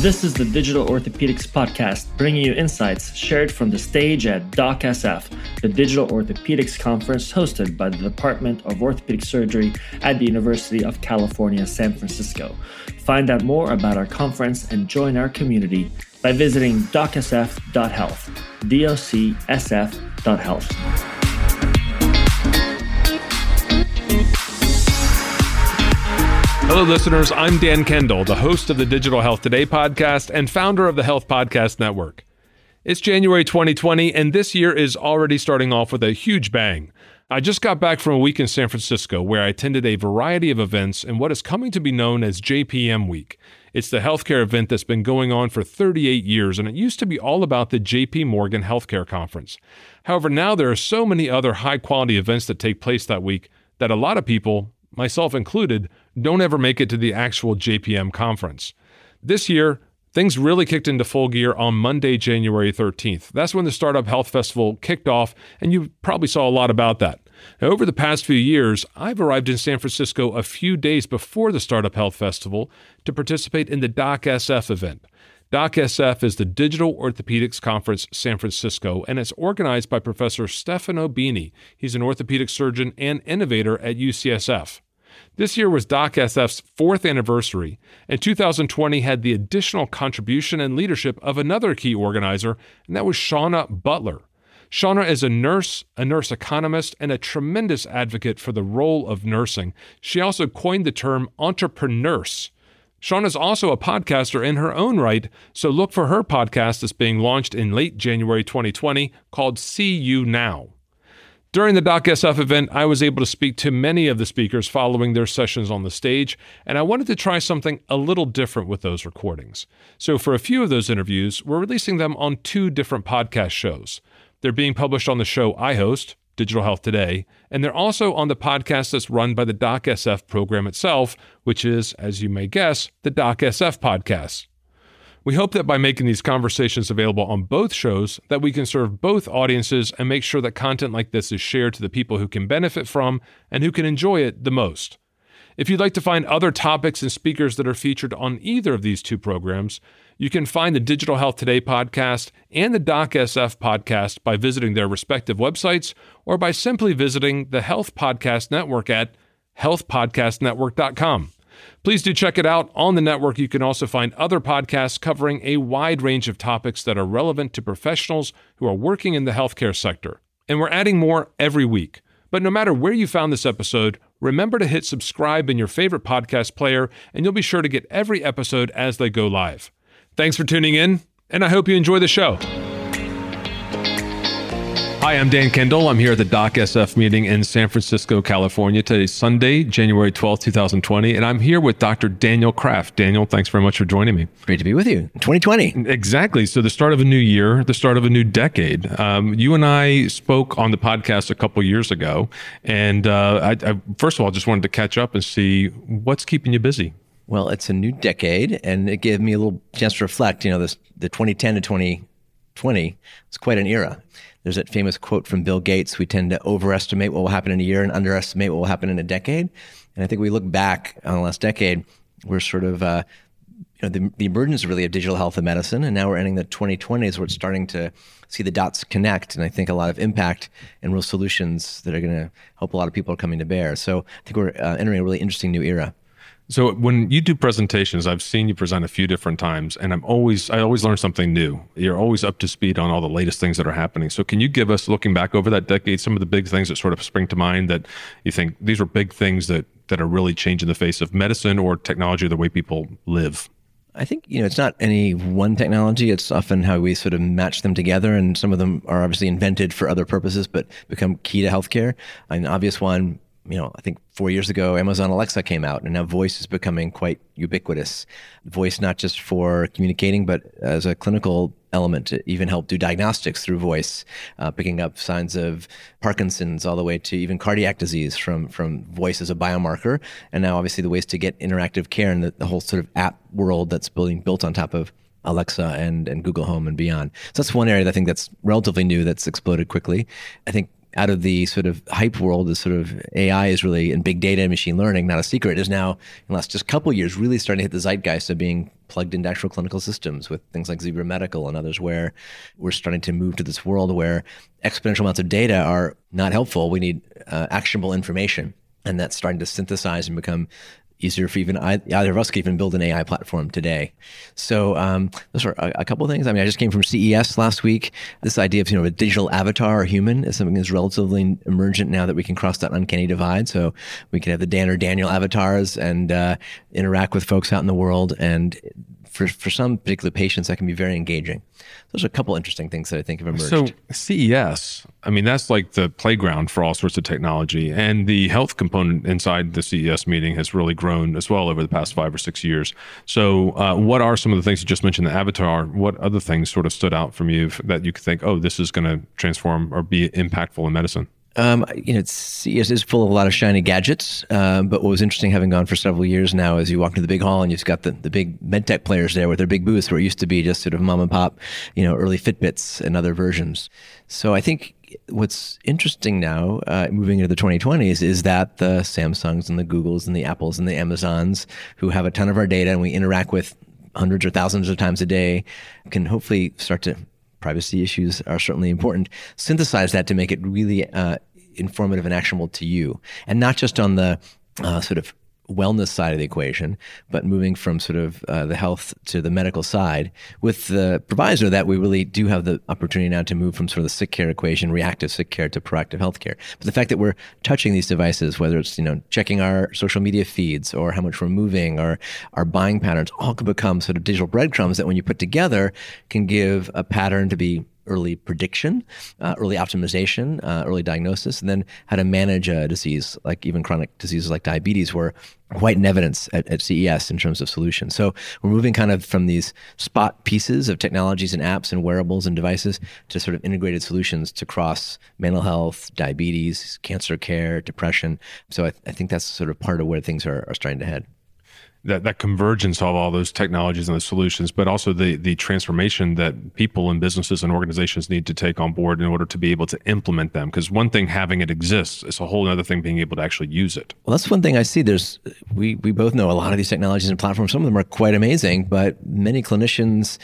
This is the Digital Orthopedics Podcast, bringing you insights shared from the stage at DocSF, the Digital Orthopedics Conference hosted by the Department of Orthopedic Surgery at the University of California, San Francisco. Find out more about our conference and join our community by visiting docsf.health, D-O-C-S-F.health. Hello, listeners. I'm Dan Kendall, the host of the Digital Health Today podcast and founder of the Health Podcast Network. It's January 2020, and this year is already starting off with a huge bang. I just got back from a week in San Francisco where I attended a variety of events in what is coming to be known as JPM Week. It's the healthcare event that's been going on for 38 years, and it used to be all about the JP Morgan Healthcare Conference. However, now there are so many other high quality events that take place that week that a lot of people, myself included, don't ever make it to the actual JPM conference. This year, things really kicked into full gear on Monday, January 13th. That's when the Startup Health Festival kicked off, and you probably saw a lot about that. Now, over the past few years, I've arrived in San Francisco a few days before the Startup Health Festival to participate in the DocSF event. DocSF is the Digital Orthopedics Conference San Francisco, and it's organized by Professor Stefano Bini. He's an orthopedic surgeon and innovator at UCSF. This year was DocSF's fourth anniversary, and 2020 had the additional contribution and leadership of another key organizer, and that was Shawna Butler. Shawna is a nurse, a nurse economist, and a tremendous advocate for the role of nursing. She also coined the term entrenurses. Shawna is also a podcaster in her own right, so look for her podcast that's being launched in late January 2020 called See You Now. During the DocSF event, I was able to speak to many of the speakers following their sessions on the stage, and I wanted to try something a little different with those recordings. So, for a few of those interviews, we're releasing them on two different podcast shows. They're being published on the show I host, Digital Health Today, and they're also on the podcast that's run by the DocSF program itself, which is, as you may guess, the DocSF podcast. We hope that by making these conversations available on both shows that we can serve both audiences and make sure that content like this is shared to the people who can benefit from and who can enjoy it the most. If you'd like to find other topics and speakers that are featured on either of these two programs, you can find the Digital Health Today podcast and the DocSF podcast by visiting their respective websites or by simply visiting the Health Podcast Network at healthpodcastnetwork.com. Please do check it out. On the network, you can also find other podcasts covering a wide range of topics that are relevant to professionals who are working in the healthcare sector. And we're adding more every week. But no matter where you found this episode, remember to hit subscribe in your favorite podcast player, and you'll be sure to get every episode as they go live. Thanks for tuning in, and I hope you enjoy the show. Hi, I'm Dan Kendall. I'm here at the DocSF meeting in San Francisco, California. Today's Sunday, January 12th, 2020, and I'm here with Dr. Daniel Kraft. Daniel, thanks very much for joining me. Great to be with you. 2020. Exactly. So, the start of a new year, the start of a new decade. Um, you and I spoke on the podcast a couple years ago, and uh, I, I, first of all, just wanted to catch up and see what's keeping you busy. Well, it's a new decade, and it gave me a little chance to reflect. You know, this the 2010 to 2020 was quite an era. There's that famous quote from Bill Gates we tend to overestimate what will happen in a year and underestimate what will happen in a decade. And I think we look back on the last decade, we're sort of, uh, you know, the, the emergence really of digital health and medicine. And now we're entering the 2020s where it's starting to see the dots connect. And I think a lot of impact and real solutions that are going to help a lot of people are coming to bear. So I think we're uh, entering a really interesting new era. So when you do presentations, I've seen you present a few different times, and I'm always I always learn something new. You're always up to speed on all the latest things that are happening. So can you give us, looking back over that decade, some of the big things that sort of spring to mind that you think these are big things that that are really changing the face of medicine or technology, or the way people live? I think you know it's not any one technology. It's often how we sort of match them together, and some of them are obviously invented for other purposes, but become key to healthcare. An obvious one you know, I think four years ago, Amazon Alexa came out, and now voice is becoming quite ubiquitous. Voice not just for communicating, but as a clinical element to even help do diagnostics through voice, uh, picking up signs of Parkinson's all the way to even cardiac disease from from voice as a biomarker. And now, obviously, the ways to get interactive care and the, the whole sort of app world that's building built on top of Alexa and, and Google Home and beyond. So that's one area that I think that's relatively new that's exploded quickly. I think out of the sort of hype world, the sort of AI is really in big data and machine learning, not a secret, is now in the last just couple years really starting to hit the zeitgeist of being plugged into actual clinical systems with things like Zebra Medical and others, where we're starting to move to this world where exponential amounts of data are not helpful. We need uh, actionable information. And that's starting to synthesize and become easier for even either of us could even build an AI platform today. So um, those are a, a couple of things. I mean, I just came from CES last week. This idea of you know a digital avatar or human is something that's relatively emergent now that we can cross that uncanny divide. So we can have the Dan or Daniel avatars and uh, interact with folks out in the world and for, for some particular patients, that can be very engaging. Those are a couple interesting things that I think have emerged. So CES, I mean, that's like the playground for all sorts of technology, and the health component inside the CES meeting has really grown as well over the past five or six years. So, uh, what are some of the things you just mentioned? The avatar. What other things sort of stood out from you that you could think, oh, this is going to transform or be impactful in medicine? Um, you know, CES is full of a lot of shiny gadgets. Um, but what was interesting, having gone for several years now, is you walk into the big hall and you've got the, the big medtech players there with their big booths, where it used to be just sort of mom and pop, you know, early Fitbits and other versions. So I think what's interesting now, uh, moving into the 2020s, is that the Samsungs and the Googles and the Apples and the Amazons, who have a ton of our data and we interact with hundreds or thousands of times a day, can hopefully start to privacy issues are certainly important. Synthesize that to make it really uh, informative and actionable to you, and not just on the uh, sort of wellness side of the equation, but moving from sort of uh, the health to the medical side with the proviso that we really do have the opportunity now to move from sort of the sick care equation, reactive sick care to proactive health care. But the fact that we're touching these devices, whether it's, you know, checking our social media feeds or how much we're moving or our buying patterns all can become sort of digital breadcrumbs that when you put together can give a pattern to be early prediction, uh, early optimization, uh, early diagnosis, and then how to manage a disease like even chronic diseases like diabetes were quite in evidence at, at CES in terms of solutions. So we're moving kind of from these spot pieces of technologies and apps and wearables and devices to sort of integrated solutions to cross mental health, diabetes, cancer care, depression. So I, th- I think that's sort of part of where things are, are starting to head that, that convergence of all those technologies and the solutions, but also the the transformation that people and businesses and organizations need to take on board in order to be able to implement them. Because one thing having it exists, it's a whole other thing being able to actually use it. Well, that's one thing I see. There's we we both know a lot of these technologies and platforms. Some of them are quite amazing, but many clinicians,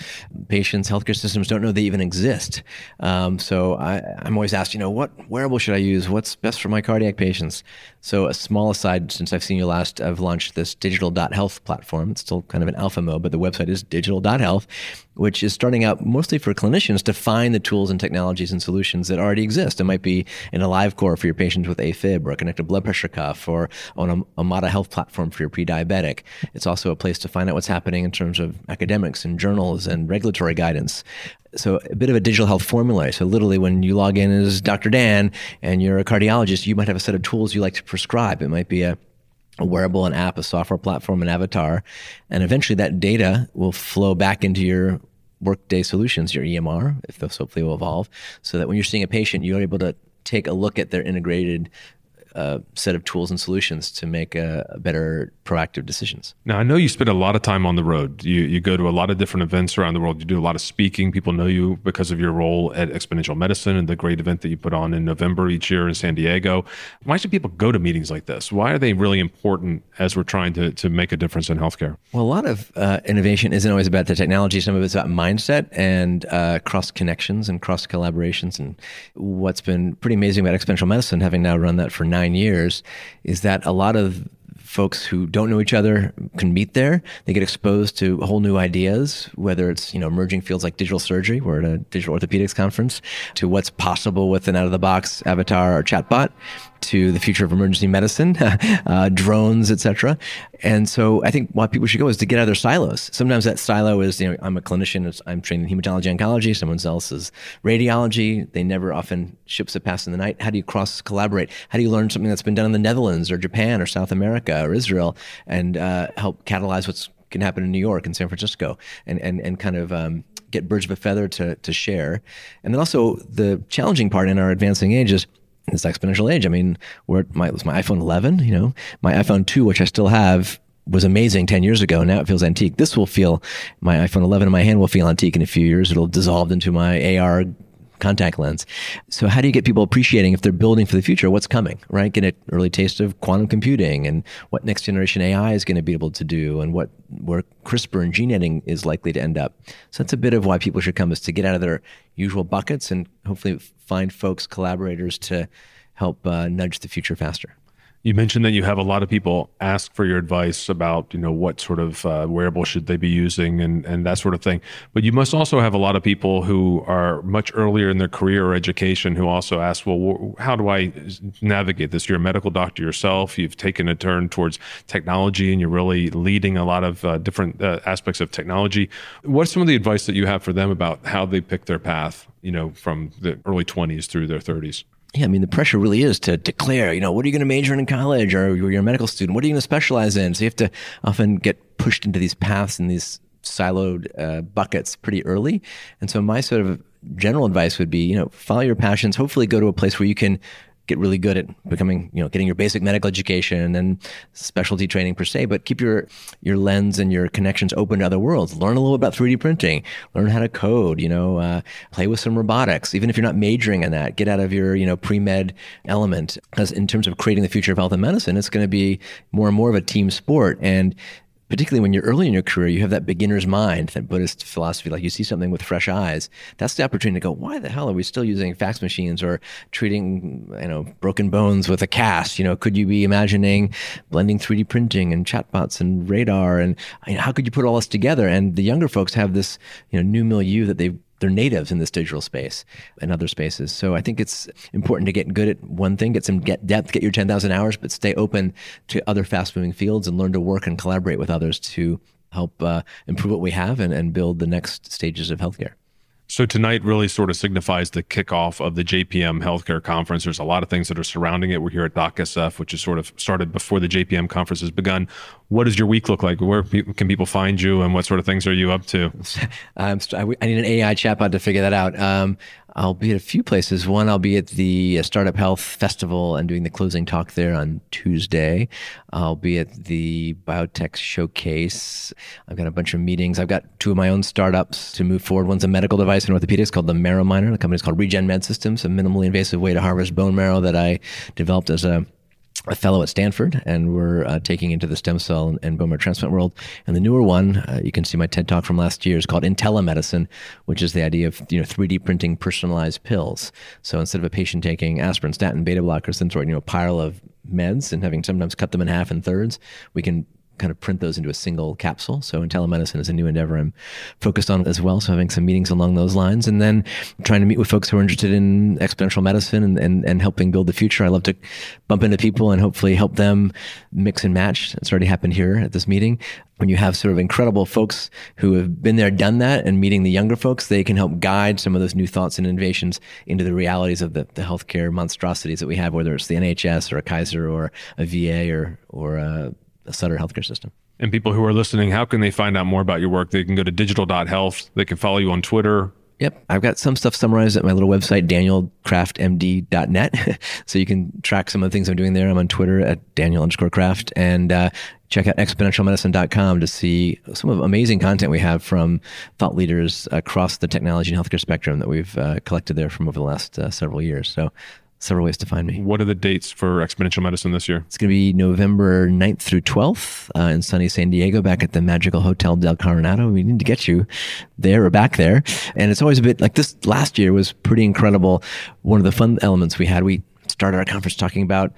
patients, healthcare systems don't know they even exist. Um, so I, I'm always asked, you know, what wearable should I use? What's best for my cardiac patients? So a small aside, since I've seen you last, I've launched this digital.health health platform. It's still kind of an alpha mode, but the website is digital.health, which is starting out mostly for clinicians to find the tools and technologies and solutions that already exist. It might be an AliveCor for your patients with AFib or a connected blood pressure cuff or on a Omada health platform for your pre-diabetic. It's also a place to find out what's happening in terms of academics and journals and regulatory guidance so a bit of a digital health formulary. So literally, when you log in as Dr. Dan and you're a cardiologist, you might have a set of tools you like to prescribe. It might be a a wearable, an app, a software platform, an avatar, and eventually that data will flow back into your workday solutions, your EMR, if those hopefully will evolve, so that when you're seeing a patient, you're able to take a look at their integrated uh, set of tools and solutions to make uh, better proactive decisions. Now, I know you spend a lot of time on the road. You, you go to a lot of different events around the world. You do a lot of speaking. People know you because of your role at Exponential Medicine and the great event that you put on in November each year in San Diego. Why should people go to meetings like this? Why are they really important as we're trying to, to make a difference in healthcare? Well, a lot of uh, innovation isn't always about the technology. Some of it's about mindset and uh, cross connections and cross collaborations. And what's been pretty amazing about Exponential Medicine, having now run that for nine nine years is that a lot of folks who don't know each other can meet there. They get exposed to whole new ideas, whether it's you know emerging fields like digital surgery, we're at a digital orthopedics conference, to what's possible with an out of the box avatar or chatbot, to the future of emergency medicine, uh, drones, etc. And so I think why people should go is to get out of their silos. Sometimes that silo is, you know, I'm a clinician, I'm trained in hematology oncology, someone else is radiology. They never often ships a pass in the night. How do you cross collaborate? How do you learn something that's been done in the Netherlands or Japan or South America or Israel and uh, help catalyze what's can happen in New York and San Francisco and, and, and kind of um, get birds of a feather to, to share. And then also the challenging part in our advancing age is this exponential age. I mean, where my was my iPhone 11, you know, my iPhone 2, which I still have, was amazing 10 years ago. Now it feels antique. This will feel, my iPhone 11 in my hand will feel antique in a few years. It'll dissolve into my AR contact lens. So how do you get people appreciating if they're building for the future, what's coming, right? Get an early taste of quantum computing and what next generation AI is going to be able to do and what where CRISPR and gene editing is likely to end up. So that's a bit of why people should come is to get out of their usual buckets and hopefully find folks, collaborators to help uh, nudge the future faster. You mentioned that you have a lot of people ask for your advice about, you know, what sort of uh, wearable should they be using and, and that sort of thing. But you must also have a lot of people who are much earlier in their career or education who also ask, well, how do I navigate this? You're a medical doctor yourself. You've taken a turn towards technology and you're really leading a lot of uh, different uh, aspects of technology. What's some of the advice that you have for them about how they pick their path, you know, from the early 20s through their 30s? Yeah, I mean, the pressure really is to declare, you know, what are you going to major in in college or you're a medical student? What are you going to specialize in? So you have to often get pushed into these paths and these siloed uh, buckets pretty early. And so my sort of general advice would be, you know, follow your passions, hopefully go to a place where you can get really good at becoming, you know, getting your basic medical education and specialty training per se, but keep your your lens and your connections open to other worlds. Learn a little about 3D printing. Learn how to code. You know, uh, play with some robotics. Even if you're not majoring in that, get out of your you know pre med element. Because in terms of creating the future of health and medicine, it's going to be more and more of a team sport. And particularly when you're early in your career, you have that beginner's mind, that Buddhist philosophy, like you see something with fresh eyes. That's the opportunity to go, why the hell are we still using fax machines or treating, you know, broken bones with a cast? You know, could you be imagining blending 3D printing and chatbots and radar? And you know, how could you put all this together? And the younger folks have this, you know, new milieu that they've they're natives in this digital space and other spaces. So I think it's important to get good at one thing, get some get depth, get your 10,000 hours, but stay open to other fast moving fields and learn to work and collaborate with others to help uh, improve what we have and, and build the next stages of healthcare. So tonight really sort of signifies the kickoff of the JPM Healthcare Conference. There's a lot of things that are surrounding it. We're here at DocSF, which is sort of started before the JPM conference has begun. What does your week look like? Where can people find you, and what sort of things are you up to? I need an AI chatbot to figure that out. Um, I'll be at a few places. One, I'll be at the uh, Startup Health Festival and doing the closing talk there on Tuesday. I'll be at the Biotech Showcase. I've got a bunch of meetings. I've got two of my own startups to move forward. One's a medical device in orthopedics called the Marrow Miner. The company's called RegenMed Systems, a minimally invasive way to harvest bone marrow that I developed as a a fellow at Stanford, and we're uh, taking into the stem cell and, and bone marrow transplant world. And the newer one, uh, you can see my TED talk from last year, is called IntelliMedicine, which is the idea of you know 3D printing personalized pills. So instead of a patient taking aspirin, statin, beta blockers, synthroid, you know, a pile of meds and having sometimes cut them in half and thirds, we can kind of print those into a single capsule. So IntelliMedicine is a new endeavor I'm focused on as well. So having some meetings along those lines and then trying to meet with folks who are interested in exponential medicine and, and, and helping build the future. I love to bump into people and hopefully help them mix and match. It's already happened here at this meeting. When you have sort of incredible folks who have been there, done that, and meeting the younger folks, they can help guide some of those new thoughts and innovations into the realities of the, the healthcare monstrosities that we have, whether it's the NHS or a Kaiser or a VA or, or a the Sutter healthcare system. And people who are listening, how can they find out more about your work? They can go to digital.health. They can follow you on Twitter. Yep. I've got some stuff summarized at my little website, danielkraftmd.net. so you can track some of the things I'm doing there. I'm on Twitter at Daniel underscore Kraft and uh, check out exponentialmedicine.com to see some of amazing content we have from thought leaders across the technology and healthcare spectrum that we've uh, collected there from over the last uh, several years. So several ways to find me. What are the dates for Exponential Medicine this year? It's going to be November 9th through 12th uh, in sunny San Diego back at the Magical Hotel del Coronado. We need to get you there or back there. And it's always a bit like this last year was pretty incredible. One of the fun elements we had, we started our conference talking about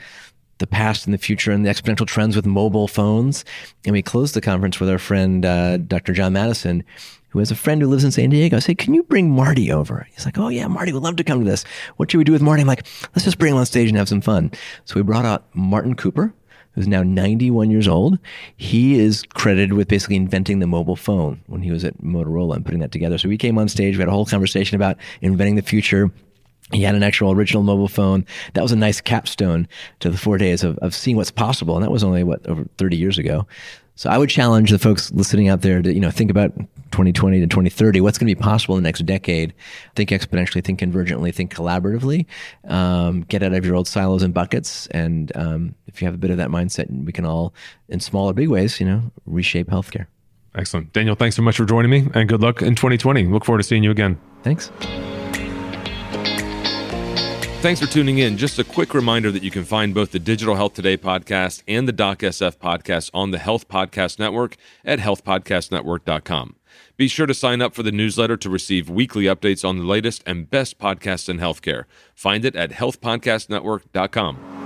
the past and the future and the exponential trends with mobile phones. And we closed the conference with our friend, uh, Dr. John Mattison, who has a friend who lives in San Diego. I say, can you bring Marty over? He's like, oh yeah, Marty would love to come to this. What should we do with Marty? I'm like, let's just bring him on stage and have some fun. So we brought out Martin Cooper, who's now 91 years old. He is credited with basically inventing the mobile phone when he was at Motorola and putting that together. So we came on stage, we had a whole conversation about inventing the future. He had an actual original mobile phone. That was a nice capstone to the four days of, of seeing what's possible. And that was only, what, over 30 years ago. So I would challenge the folks listening out there to, you know, think about 2020 to 2030. What's going to be possible in the next decade? Think exponentially, think convergently, think collaboratively. Um, get out of your old silos and buckets. And um, if you have a bit of that mindset, we can all, in small or big ways, you know, reshape healthcare. Excellent. Daniel, thanks so much for joining me and good luck in 2020. Look forward to seeing you again. Thanks. Thanks for tuning in. Just a quick reminder that you can find both the Digital Health Today podcast and the DocSF podcast on the Health Podcast Network at healthpodcastnetwork.com. Be sure to sign up for the newsletter to receive weekly updates on the latest and best podcasts in healthcare. Find it at healthpodcastnetwork.com.